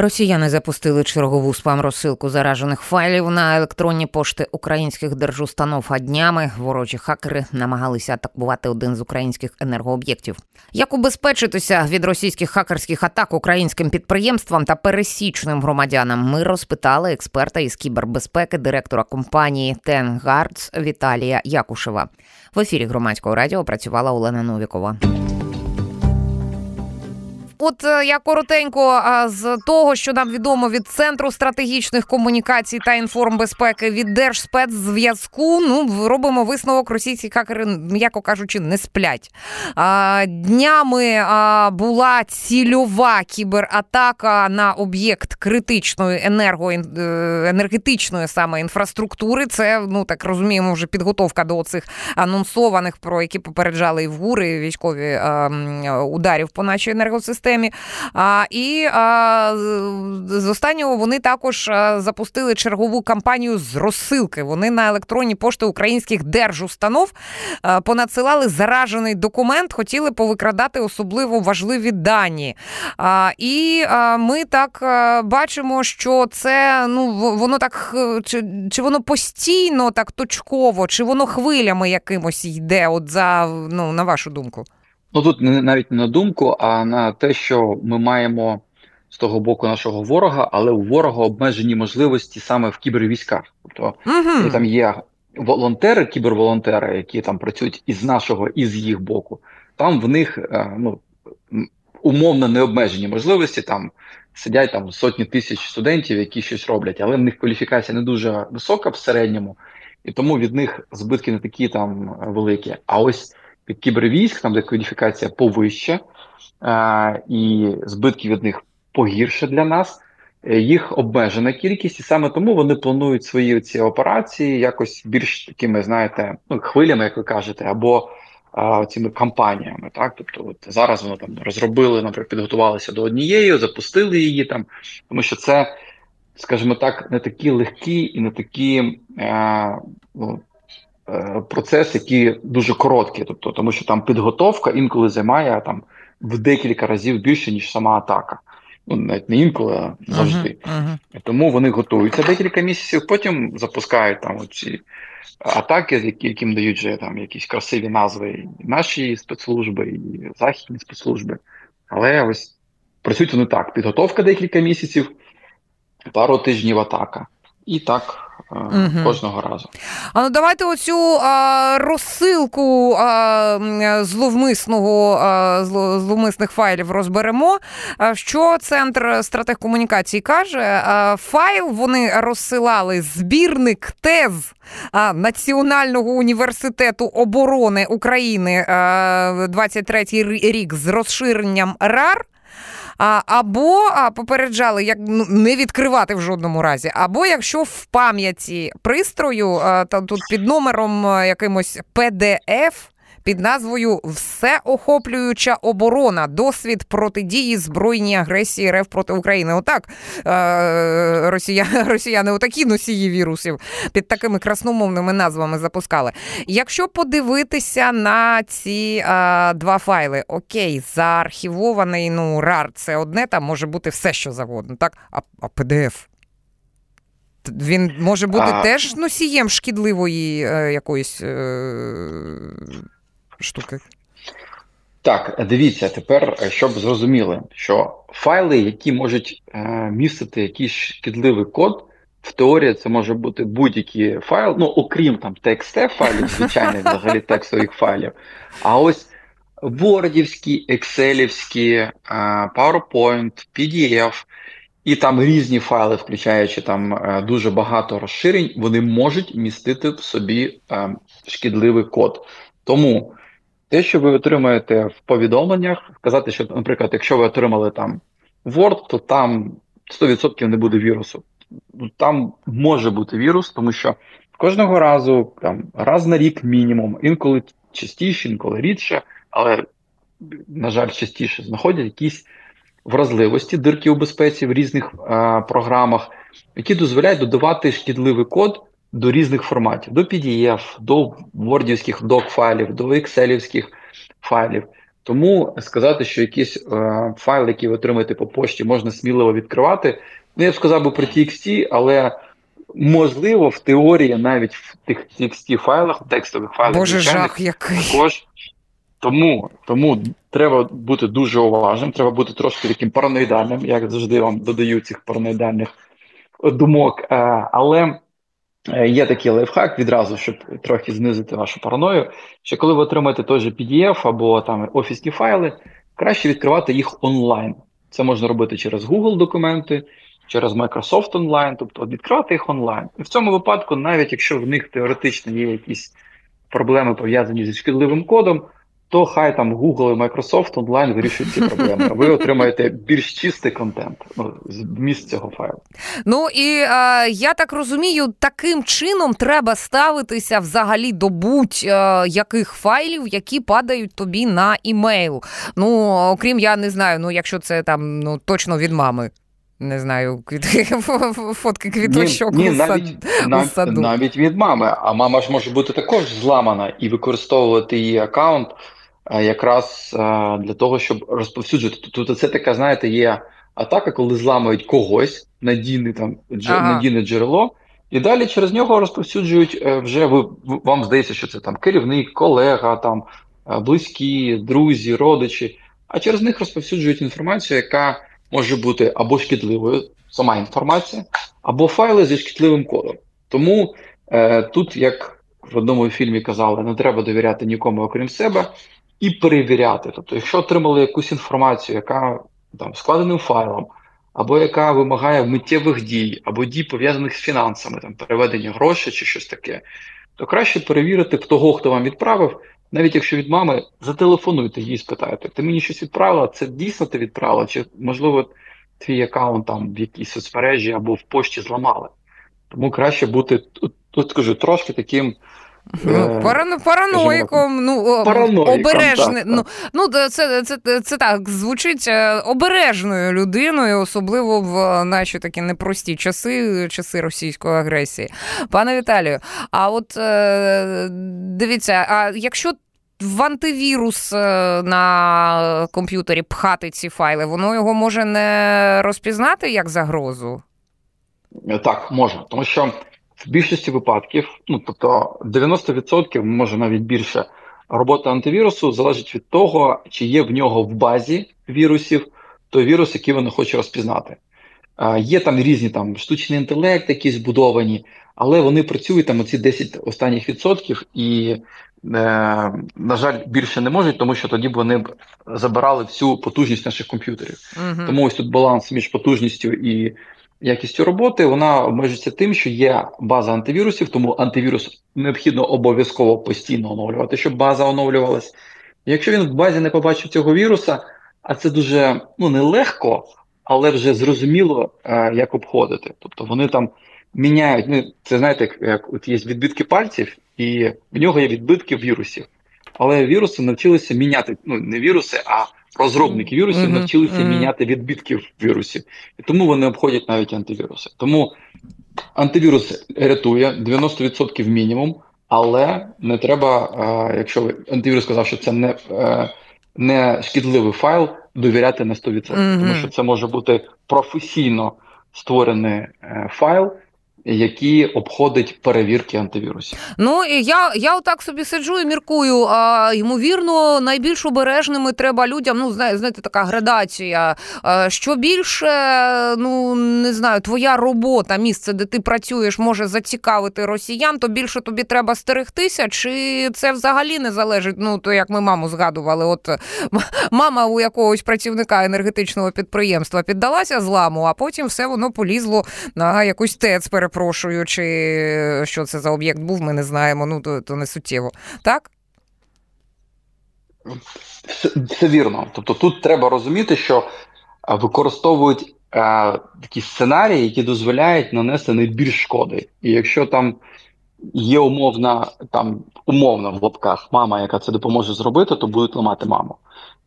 Росіяни запустили чергову спам-розсилку заражених файлів на електронні пошти українських держустанов. А днями ворожі хакери намагалися атакувати один з українських енергооб'єктів. Як убезпечитися від російських хакерських атак українським підприємствам та пересічним громадянам? Ми розпитали експерта із кібербезпеки, директора компанії Тенгардс Віталія Якушева. В ефірі громадського радіо працювала Олена Новікова. От е, я коротенько з того, що нам відомо від центру стратегічних комунікацій та інформбезпеки від Держспецзв'язку, ну робимо висновок російські хакери, м'яко кажучи, не сплять. Днями була цільова кібератака на об'єкт критичної енерго е, саме інфраструктури. Це ну так розуміємо, вже підготовка до цих анонсованих, про які попереджали і в гури військові ударів по нашій енергосистемі системі. А, І а, з останнього вони також запустили чергову кампанію з розсилки. Вони на електронні пошти українських держустанов понадсилали заражений документ, хотіли повикрадати особливо важливі дані. А, І а, ми так бачимо, що це ну воно так чи, чи воно постійно так точково, чи воно хвилями якимось йде, от за ну на вашу думку. Ну тут не навіть не на думку, а на те, що ми маємо з того боку нашого ворога, але у ворога обмежені можливості саме в кібервійськах. Тобто uh там є волонтери, кіберволонтери, які там працюють із нашого і з їх боку. Там в них е, ну умовно необмежені можливості. Там сидять там сотні тисяч студентів, які щось роблять, але в них кваліфікація не дуже висока в середньому, і тому від них збитки не такі там великі. А ось кібервійськ, там де кваліфікація повища, е, і збитки від них погірше для нас. Е, їх обмежена кількість, і саме тому вони планують свої ці операції якось більш такими, знаєте, ну хвилями, як ви кажете, або а, цими кампаніями. Так, тобто, от зараз вони там розробили, наприклад, підготувалися до однієї, запустили її там, тому що це, скажімо так, не такі легкі і не такі. Е, ну, Е, процес, який дуже короткий, тобто тому, що там підготовка інколи займає там в декілька разів більше ніж сама атака. Ну навіть не інколи а завжди. Uh-huh, uh-huh. Тому вони готуються декілька місяців, потім запускають там ці атаки, яким дають вже там якісь красиві назви і наші спецслужби, і західні спецслужби. Але ось працюють вони так: підготовка декілька місяців, пару тижнів атака. І так угу. кожного разу. А ну давайте оцю а, розсилку а, зловмисного а, зловмисних файлів розберемо. А, що центр стратегкомунікації каже? А, файл вони розсилали збірник тез а, Національного університету оборони України а, 23 рік з розширенням РАР. Або попереджали, як ну, не відкривати в жодному разі, або якщо в пам'яті пристрою, а, там тут під номером якимось PDF під назвою Всеохоплююча оборона, досвід протидії збройній агресії РФ проти України. Отак е, росія, росіяни отакі носії вірусів під такими красномовними назвами запускали. Якщо подивитися на ці а, два файли, окей, заархівований ну рар, це одне, там може бути все, що завгодно, так? А, а PDF? Він може бути а... теж носієм шкідливої е, якоїсь. Е, штуки. Так, дивіться, тепер, е, щоб зрозуміли, що файли, які можуть е, містити якийсь шкідливий код, в теорії це може бути будь-який файл, ну окрім там TXT файлів, звичайних взагалі текстових файлів. А ось Wordівські, Excelівські, е, PowerPoint, PDF і там різні файли, включаючи там е, дуже багато розширень, вони можуть містити в собі е, шкідливий код. Тому. Те, що ви отримаєте в повідомленнях, сказати, що, наприклад, якщо ви отримали там Word, то там 100% не буде вірусу. Там може бути вірус, тому що кожного разу, там, раз на рік мінімум, інколи частіше, інколи рідше, але, на жаль, частіше знаходять якісь вразливості, дирки у безпеці в різних а, програмах, які дозволяють додавати шкідливий код до різних форматів: до PDF, до вордівських док-файлів, до екселівських файлів. Тому сказати, що якийсь е, файл, який ви отримаєте по пошті, можна сміливо відкривати. Ну, я б сказав би про TXT, але можливо в теорії навіть в тих TXT файлах, текстових файлах, Боже, жах який. також. Тому тому треба бути дуже уважним, треба бути трошки таким параноїдальним, як завжди вам додаю цих параноїдальних думок. Е, але Е, є такий лайфхак відразу, щоб трохи знизити вашу параною. Що коли ви отримаєте той же PDF або там офісні файли, краще відкривати їх онлайн. Це можна робити через Google документи, через Microsoft онлайн, тобто відкривати їх онлайн. І в цьому випадку, навіть якщо в них теоретично є якісь проблеми пов'язані зі шкідливим кодом, то хай там Google і Microsoft онлайн вирішують ці проблеми. Ви отримаєте більш чистий контент ну, з місць цього файлу. Ну і е, я так розумію, таким чином треба ставитися взагалі до будь-яких файлів, які падають тобі на імейл. Ну окрім я не знаю, ну якщо це там ну точно від мами. Не знаю, фотки квіточок ні, ні, навіть, у саду. навіть від мами. А мама ж може бути також зламана і використовувати її аккаунт якраз для того, щоб розповсюджувати. Тобто це така, знаєте, є атака, коли зламують когось, надійне там ага. надійне джерело, і далі через нього розповсюджують е, вже ви вам здається, що це там керівник, колега, там е, близькі, друзі, родичі. А через них розповсюджують інформацію, яка може бути або шкідливою, сама інформація, або файли зі шкідливим кодом. Тому е, тут, як в одному фільмі казали, не треба довіряти нікому, окрім себе і перевіряти. Тобто, якщо отримали якусь інформацію, яка там складеним файлом, або яка вимагає миттєвих дій, або дій пов'язаних з фінансами, там переведення грошей чи щось таке, то краще перевірити того, хто вам відправив. Навіть якщо від мами зателефонуйте їй, спитайте, ти мені щось відправила, це дійсно ти відправила, чи можливо твій аккаунт там в якійсь соцмережі або в пошті зламали. Тому краще бути тут скажу, трошки таким Ну, е, Парано, параноїком, ну параноїком, обережне. Ну ну це, це це, так звучить е, обережною людиною, особливо в наші такі непрості часи, часи російської агресії. Пане Віталію, а от е, дивіться, а якщо в антивірус на комп'ютері пхати ці файли, воно його може не розпізнати як загрозу? Так, може, тому що в більшості випадків, ну тобто 90%, може навіть більше, робота антивірусу залежить від того, чи є в нього в базі вірусів той вірус, який він хоче розпізнати. Є там різні там штучний інтелект, які збудовані, але вони працюють там оці 10 останніх відсотків, і, е, на жаль, більше не можуть, тому що тоді б вони б забирали всю потужність наших комп'ютерів. Uh Тому ось тут баланс між потужністю і якістю роботи, вона обмежується тим, що є база антивірусів, тому антивірус необхідно обов'язково постійно оновлювати, щоб база оновлювалась. Якщо він в базі не побачив цього віруса, а це дуже ну нелегко, але вже зрозуміло, е, як обходити. Тобто вони там міняють. Ну, це знаєте, як, як от є відбитки пальців, і в нього є відбитки вірусів. Але віруси навчилися міняти ну не віруси, а розробники вірусів mm-hmm. навчилися mm-hmm. міняти відбитків вірусів, і тому вони обходять навіть антивіруси. Тому антивірус рятує 90% мінімум, але не треба, якщо антивірус сказав, що це не е, не шкідливий файл, довіряти на 100%, mm-hmm. тому що це може бути професійно створений е, файл які обходить перевірки антивірусів. Ну і я я отак собі сиджу і міркую. А ймовірно, найбільш обережними треба людям. Ну, знаєте, така градація. Що більше, ну не знаю, твоя робота, місце, де ти працюєш, може зацікавити росіян, то більше тобі треба стерегтися, чи це взагалі не залежить? Ну то як ми маму згадували, от мама у якогось працівника енергетичного підприємства піддалася зламу, а потім все воно полізло на якусь ТЕЦ перепрошую, чи що це за об'єкт був, ми не знаємо. Ну то, то не суттєво. Так? Це вірно. Тобто тут треба розуміти, що використовують е, такі сценарії, які дозволяють нанести найбільш шкоди. І якщо там є умовна, там умовна в лапках мама, яка це допоможе зробити, то будуть ламати маму.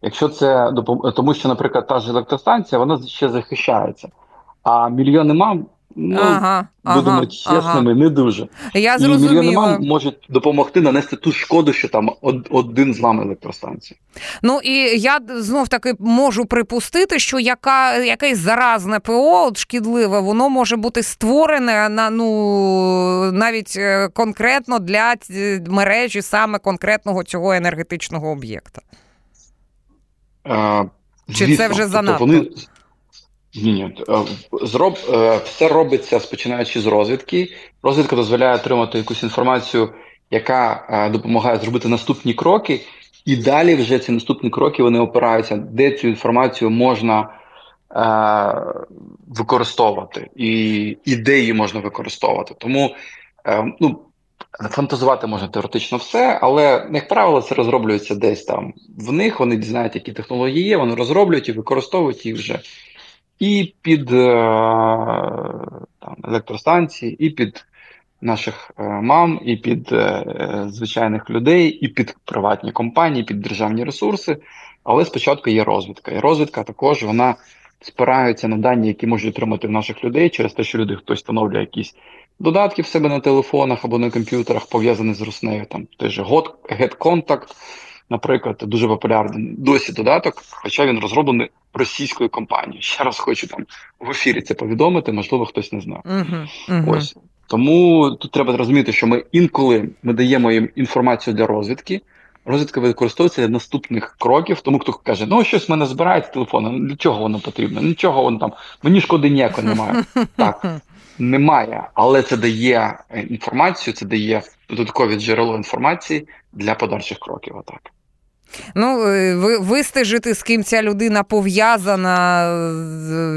Якщо це тому що, наприклад, та ж електростанція, вона ще захищається. А мільйони мам Ну, ага, будемо ага, чесними, ага. не дуже. Я І мільйони мам можуть допомогти нанести ту шкоду, що там один злам електростанції. Ну і я знов таки можу припустити, що яка якесь заразне ПО от шкідливе, воно може бути створене на ну навіть е, конкретно для мережі саме конкретного цього енергетичного об'єкта. Чи звісно, це вже тобто занадто? Вони... Ні, ні. Е, зроб, е, все робиться починаючи з розвідки. Розвідка дозволяє отримати якусь інформацію, яка е, допомагає зробити наступні кроки, і далі вже ці наступні кроки вони опираються, де цю інформацію можна е, використовувати, і і де її можна використовувати. Тому е, ну, фантазувати можна теоретично все, але, як правило, це розроблюється десь там в них. Вони дізнають, які технології є, вони розроблюють і використовують їх вже і під е, там, електростанції, і під наших е, мам, і під е, звичайних людей, і під приватні компанії, під державні ресурси. Але спочатку є розвідка. І розвідка також вона спирається на дані, які можуть отримати в наших людей через те, що люди хтось встановлює якісь додатки в себе на телефонах або на комп'ютерах, пов'язані з Руснею. Там той же GetContact, наприклад, дуже популярний досі додаток, хоча він розроблений російською компанією. Ще раз хочу там в ефірі це повідомити, можливо, хтось не знав. Uh-huh, uh-huh. Ось тому тут треба зрозуміти, що ми інколи ми даємо їм інформацію для розвідки. Розвідка використовується для наступних кроків, тому хто каже, ну щось в мене збирається телефон, для чого воно потрібно? Нічого воно там, мені шкоди ніякої немає. Так, немає, але це дає е, інформацію, це дає додаткові джерело інформації для подальших кроків. Отак. Ну, е, вистежити, з ким ця людина пов'язана,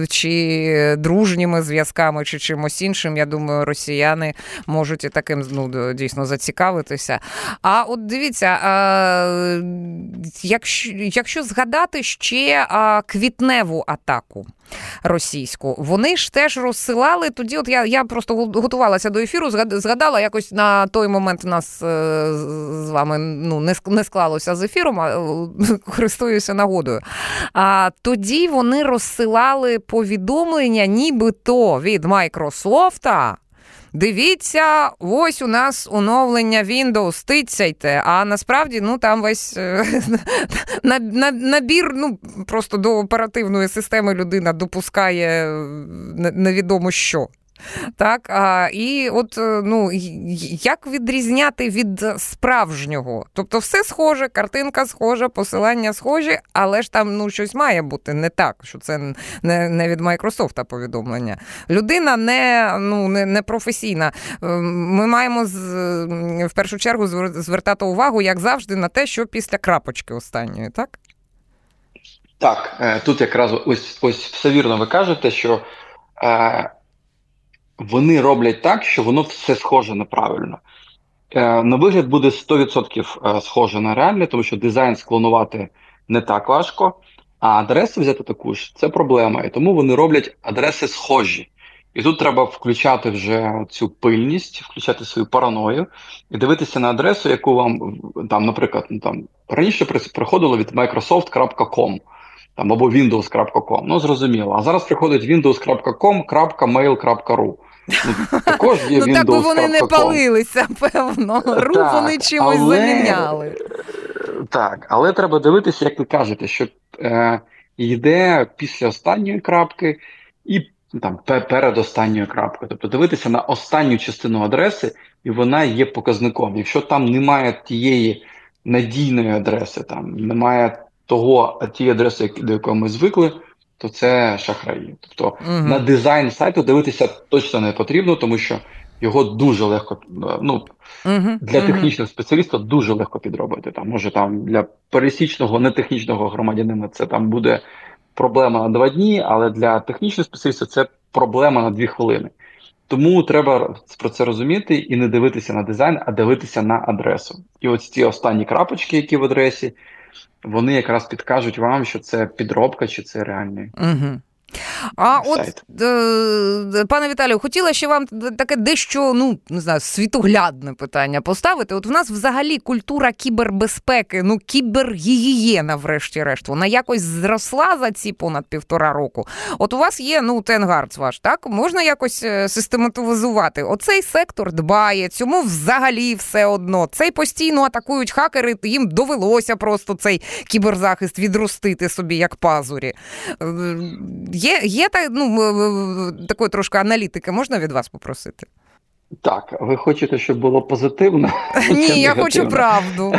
чи дружніми зв'язками, чи чимось іншим, я думаю, росіяни можуть і таким ну, дійсно зацікавитися. А от дивіться, якщо, якщо згадати ще квітневу атаку російську. Вони ж теж розсилали тоді. От я я просто готувалася до ефіру, згадала якось на той момент у нас е, з вами ну не не склалося з ефіром, а е, користуюся нагодою. А тоді вони розсилали повідомлення, нібито від Майкрософта. Дивіться, ось у нас оновлення Windows, тицяйте. А насправді ну там весь е, набір, ну просто до оперативної системи людина допускає невідомо що. Так, а, І от е, ну, як відрізняти від справжнього? Тобто, все схоже, картинка схожа, посилання схожі, але ж там ну, щось має бути не так, що це не не від Майкрософта повідомлення. Людина не ну, не, не професійна. Е, ми маємо з, в першу чергу звертати увагу, як завжди, на те, що після крапочки останньої, так? Так, е, тут якраз ось ось все вірно ви кажете, що вони роблять так, що воно все схоже на правильно. Е, на вигляд буде 100% е, схоже на реальне, тому що дизайн склонувати не так важко, а адресу взяти таку ж це проблема. І тому вони роблять адреси схожі. І тут треба включати вже цю пильність, включати свою параною і дивитися на адресу, яку вам там, наприклад, ну, там раніше приходило від Microsoft.com там або Windows.com. Ну зрозуміло. А зараз приходить windows.com.mail.ru. Ну, також є ну так би вони не палилися, певно. Ру вони чимось але... заміняли. Так, але треба дивитися, як ви кажете, що е, йде після останньої крапки і там перед останньою крапкою. Тобто дивитися на останню частину адреси, і вона є показником. Якщо там немає тієї надійної адреси, там немає того тієї адреси, до якої ми звикли то це шахраї. Тобто угу. на дизайн сайту дивитися точно не потрібно, тому що його дуже легко ну, угу. для технічного спеціаліста дуже легко підробити. Там може там для пересічного нетехнічного громадянина це там буде проблема на два дні, але для технічного спеціаліста це проблема на дві хвилини. Тому треба про це розуміти і не дивитися на дизайн, а дивитися на адресу. І ось ці останні крапочки, які в адресі, вони якраз підкажуть вам, що це підробка чи це реальний. Угу. А от, е, пане Віталію, хотіла ще вам таке дещо, ну не знаю, світоглядне питання поставити. От в нас взагалі культура кібербезпеки, ну кібергігієна, врешті-решт, вона якось зросла за ці понад півтора року. От у вас є ну Тенгардс ваш, так можна якось е, систематизувати. Оцей сектор дбає, цьому взагалі все одно. Цей постійно атакують хакери. Їм довелося просто цей кіберзахист відростити собі як пазурі. Е, Є є та, ну, такої трошки аналітики, можна від вас попросити? Так, ви хочете, щоб було позитивно? Ні, я хочу правду.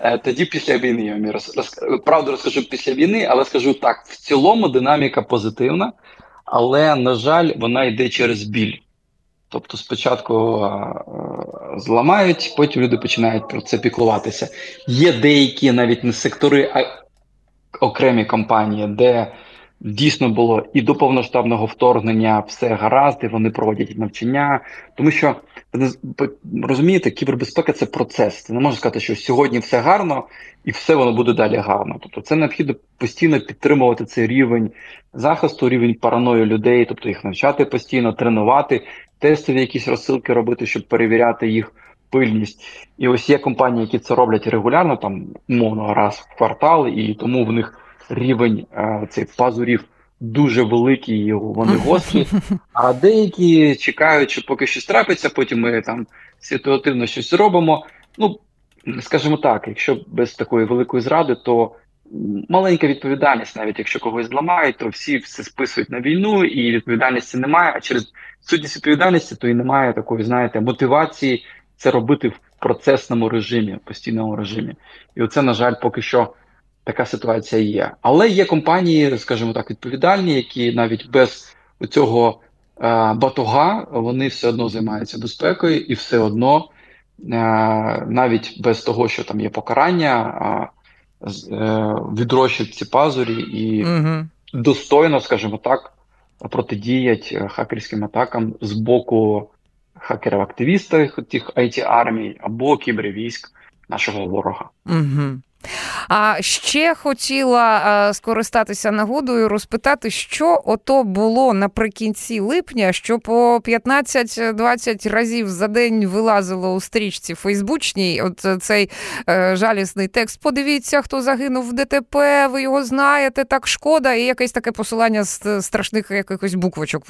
Е, тоді після війни я вам правду розкажу після війни, але скажу так: в цілому динаміка позитивна, але, на жаль, вона йде через біль. Тобто спочатку а, зламають, потім люди починають про це піклуватися. Є деякі навіть не сектори, а окремі компанії, де дійсно було і до повноштабного вторгнення все гаразд, і вони проводять навчання, тому що розумієте, кібербезпека це процес. Ти не можна сказати, що сьогодні все гарно і все воно буде далі гарно. Тобто, це необхідно постійно підтримувати цей рівень захисту, рівень параною людей, тобто їх навчати постійно, тренувати, тестові якісь розсилки робити, щоб перевіряти їх. Пильність, і ось є компанії, які це роблять регулярно, там умовно раз в квартал, і тому в них рівень цих пазурів дуже великий, вони гострі. А деякі чекають, що поки щось трапиться, потім ми там ситуативно щось робимо. Ну скажімо так, якщо без такої великої зради, то маленька відповідальність, навіть якщо когось зламають, то всі все списують на війну, і відповідальності немає. А через сутність відповідальності, то і немає такої, знаєте, мотивації це робити в процесному режимі, постійному режимі. І оце, на жаль, поки що така ситуація є. Але є компанії, скажімо так, відповідальні, які навіть без цього е, батога вони все одно займаються безпекою, і все одно, е, навіть без того, що там є покарання, е, відрощують ці пазурі і угу. достойно, скажімо так, протидіять хакерським атакам з боку хакерів-активістів тих it армій або кібервійськ нашого ворога. Угу. А ще хотіла скористатися нагодою, розпитати, що ото було наприкінці липня, що по 15-20 разів за день вилазило у стрічці Фейсбучній. От цей е, жалісний текст. Подивіться, хто загинув в ДТП, ви його знаєте, так шкода, і якесь таке посилання з страшних якихось буквочок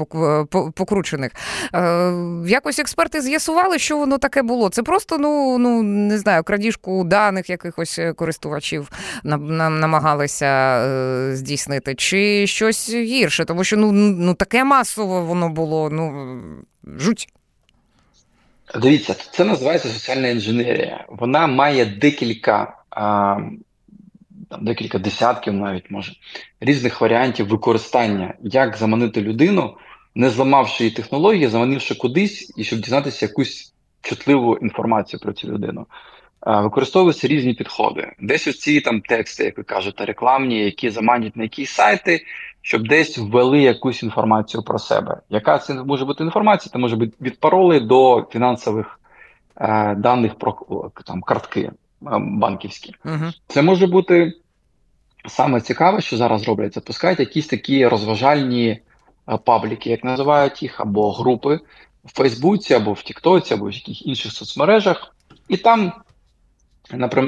покручених. Е, якось експерти з'ясували, що воно таке було. Це просто ну ну не знаю, крадіжку даних якихось користувачів користувачів намагалися е, здійснити, чи щось гірше, тому що ну ну таке масово воно було. Ну жуть. Дивіться, це називається соціальна інженерія. Вона має декілька, а, там, декілька десятків, навіть може, різних варіантів використання, як заманити людину, не зламавши її технології, заманивши кудись і щоб дізнатися якусь чутливу інформацію про цю людину використовуються різні підходи. Десь ось ці там тексти, як ви кажете, рекламні, які заманюють на якісь сайти, щоб десь ввели якусь інформацію про себе. Яка це може бути інформація? Це може бути від паролей до фінансових е, даних про там картки е, банківські. Угу. Це може бути саме цікаве, що зараз роблять, запускають якісь такі розважальні е, пабліки, як називають їх, або групи в Фейсбуці, або в Тіктоці, або в яких інших соцмережах. І там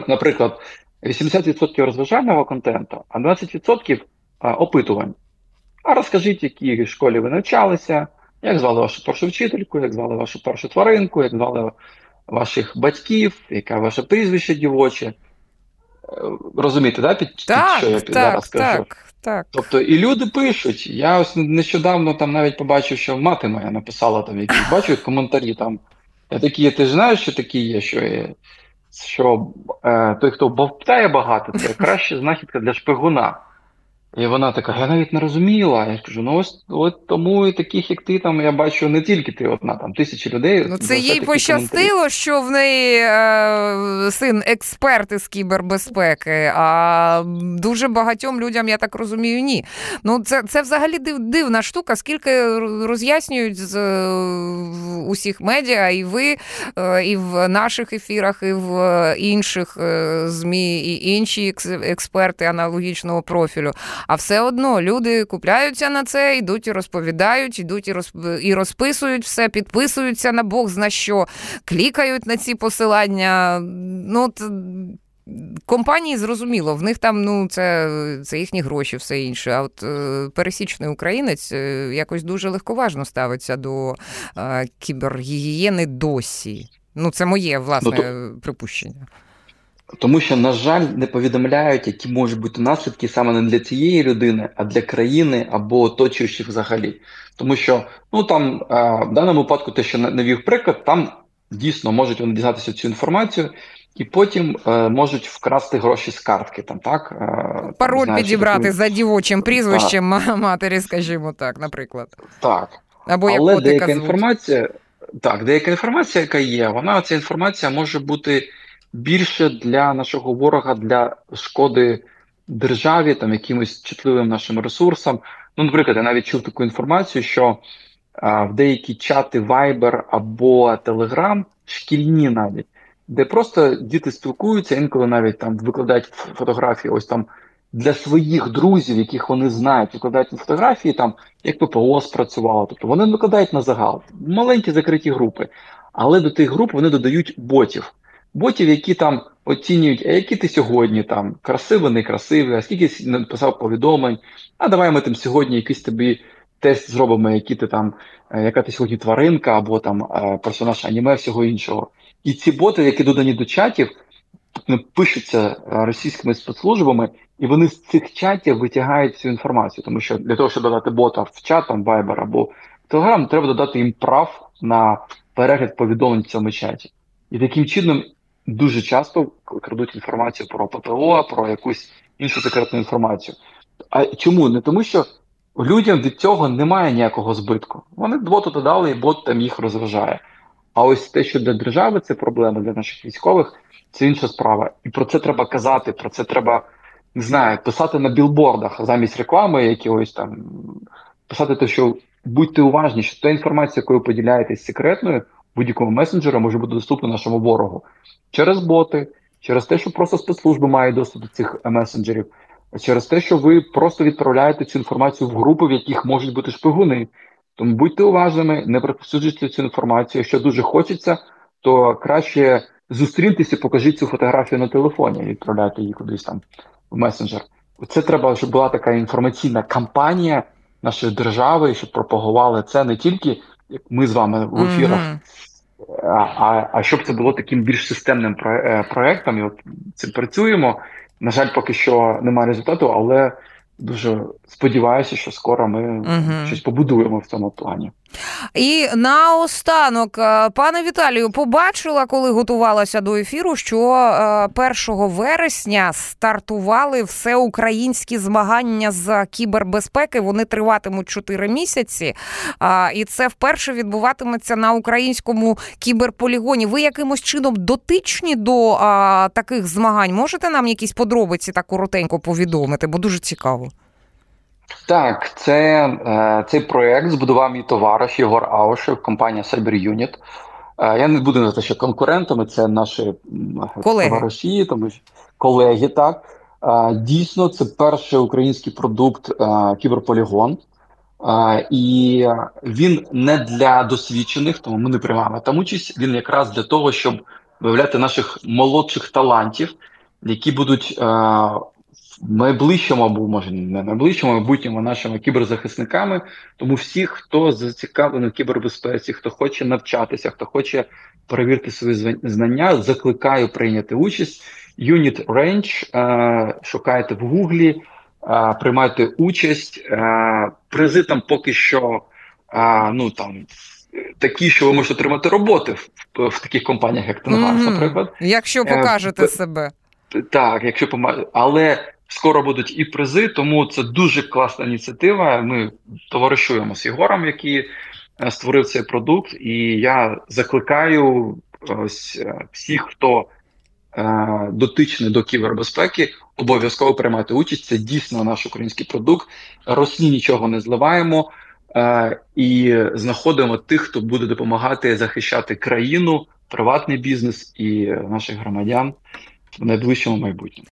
наприклад, 80% розважального контенту, а 20% опитувань. А розкажіть, в якій школі ви навчалися, як звали вашу першу вчительку, як звали вашу першу тваринку, як звали ваших батьків, яке ваше прізвище дівоче. Е, розумієте, да, під, так, під що я так, зараз скажу? Так, так. Тобто і люди пишуть. Я ось нещодавно там навіть побачив, що мати моя написала там якісь, бачу коментарі там. Я такі, ти ж знаєш, що такі є, що є що е, той, хто бовтає багато, це краща знахідка для шпигуна. І вона така, я навіть не розуміла. Я кажу, ну ось от тому і таких, як ти, там я бачу не тільки ти одна, там тисячі людей. Ну це їй пощастило, коментарі. що в неї е, син експерт із кібербезпеки, а дуже багатьом людям, я так розумію, ні. Ну це це взагалі див, дивна штука, скільки роз'яснюють з е, усіх медіа, і ви, е, і в наших ефірах, і в інших е, ЗМІ, і інші експерти аналогічного профілю. А все одно люди купляються на це, йдуть і розповідають, йдуть і розписують все, підписуються на Бог зна що, клікають на ці посилання. Ну, Компанії зрозуміло, в них там ну це це їхні гроші, все інше. А от е, пересічний українець е, якось дуже легковажно ставиться до е, кібергігієни досі. Ну, це моє власне ну, то... припущення. Тому що, на жаль, не повідомляють, які можуть бути наслідки саме не для цієї людини, а для країни або оточуючих взагалі. Тому що ну там в даному випадку, те, що навів приклад, там дійсно можуть вони дізнатися цю інформацію. І потім е, можуть вкрасти гроші з картки. Там так е, пароль знаєш, підібрати такі... за дівочим прізвищем так. матері, скажімо так, наприклад. Так. Або як Але деяка звуть. інформація, так, деяка інформація, яка є, вона ця інформація може бути більше для нашого ворога, для шкоди державі, там якимось чутливим нашим ресурсам. Ну, наприклад, я навіть чув таку інформацію, що а, в деякі чати Viber або Telegram, шкільні навіть, де просто діти спілкуються, інколи навіть там викладають фотографії, ось там. Для своїх друзів, яких вони знають, викладають фотографії, там як ППО спрацювало. Тобто вони викладають на загал, маленькі закриті групи, але до тих груп вони додають ботів ботів, які там оцінюють, а які ти сьогодні там красивий, не красивий, а скільки написав повідомлень, а давай ми там сьогодні якийсь тобі тест зробимо, які ти там, е, яка ти сьогодні тваринка, або там е, персонаж аніме, всього іншого. І ці боти, які додані до чатів, пишуться е, російськими спецслужбами, і вони з цих чатів витягають цю інформацію, тому що для того, щоб додати бота в чат, там Viber або Telegram, треба додати їм прав на перегляд повідомлень в цьому чаті. І таким чином дуже часто крадуть інформацію про ППО, про якусь іншу секретну інформацію. А чому? Не тому, що людям від цього немає ніякого збитку. Вони боту додали, і бот там їх розважає. А ось те, що для держави це проблема для наших військових, це інша справа. І про це треба казати, про це треба не знаю, писати на білбордах замість реклами, якогось там писати те, що будьте уважні, що та інформація, якою поділяєтесь секретною будь-якого месенджера може бути доступна нашому ворогу через боти, через те, що просто спецслужби мають доступ до цих месенджерів, через те, що ви просто відправляєте цю інформацію в групи, в яких можуть бути шпигуни. Тому будьте уважними, не розповсюджуйте цю інформацію. Якщо дуже хочеться, то краще зустріньтеся, покажіть цю фотографію на телефоні, відправляйте її кудись там в месенджер. Це треба, щоб була така інформаційна кампанія нашої держави, щоб пропагували це не тільки як ми з вами в ефірах, mm-hmm. А а щоб це було таким більш системним е, проектом, і от цим працюємо. На жаль, поки що немає результату, але дуже сподіваюся, що скоро ми угу. щось побудуємо в цьому плані. І наостанок, е, пане Віталію, побачила, коли готувалася до ефіру, що 1 е, вересня стартували всеукраїнські змагання з кібербезпеки. Вони триватимуть 4 місяці, і це вперше відбуватиметься на українському кіберполігоні. Ви якимось чином дотичні до таких змагань? Можете нам якісь подробиці так коротенько повідомити? Бо дуже цікаво. Так, це е, цей проєкт збудував мій товариш Єгор Аушев, компанія Cyber Unit. Е, я не буду називати ще конкурентами, це наші колеги. товариші, тому колеги. Так е, дійсно, це перший український продукт кіберполігон. І він не для досвідчених, тому ми не приймаємо там участь. Він якраз для того, щоб виявляти наших молодших талантів, які будуть найближчому або може не найближчому майбутньому нашими кіберзахисниками. Тому всі, хто зацікавлений в кібербезпеці, хто хоче навчатися, хто хоче перевірити свої знання, закликаю прийняти участь. Unit Range, е, шукайте в Гуглі, е, приймайте участь. Е, призи там поки що ну там. Такі, що ви можете отримати роботи в, в таких компаніях, як Тенгас, mm-hmm. наприклад, якщо покажете е, себе, так, якщо помагає, але Скоро будуть і призи, тому це дуже класна ініціатива. Ми товаришуємо з Єгором, який е, створив цей продукт, і я закликаю ось е, всіх, хто е, дотичний до кібербезпеки, обов'язково приймати участь. Це дійсно наш український продукт. Рослі нічого не зливаємо е, і знаходимо тих, хто буде допомагати захищати країну, приватний бізнес і наших громадян в найближчому майбутньому.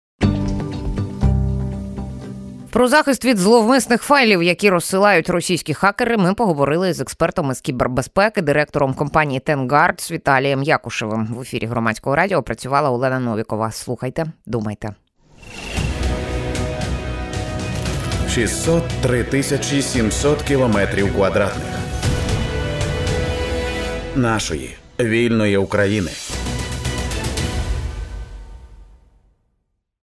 Про захист від зловмисних файлів, які розсилають російські хакери, ми поговорили з експертом із кібербезпеки, директором компанії Тенгард з Віталієм Якушевим. В ефірі громадського радіо працювала Олена Новікова. Слухайте, думайте. 603 тисячі 700 кілометрів квадратних нашої вільної України.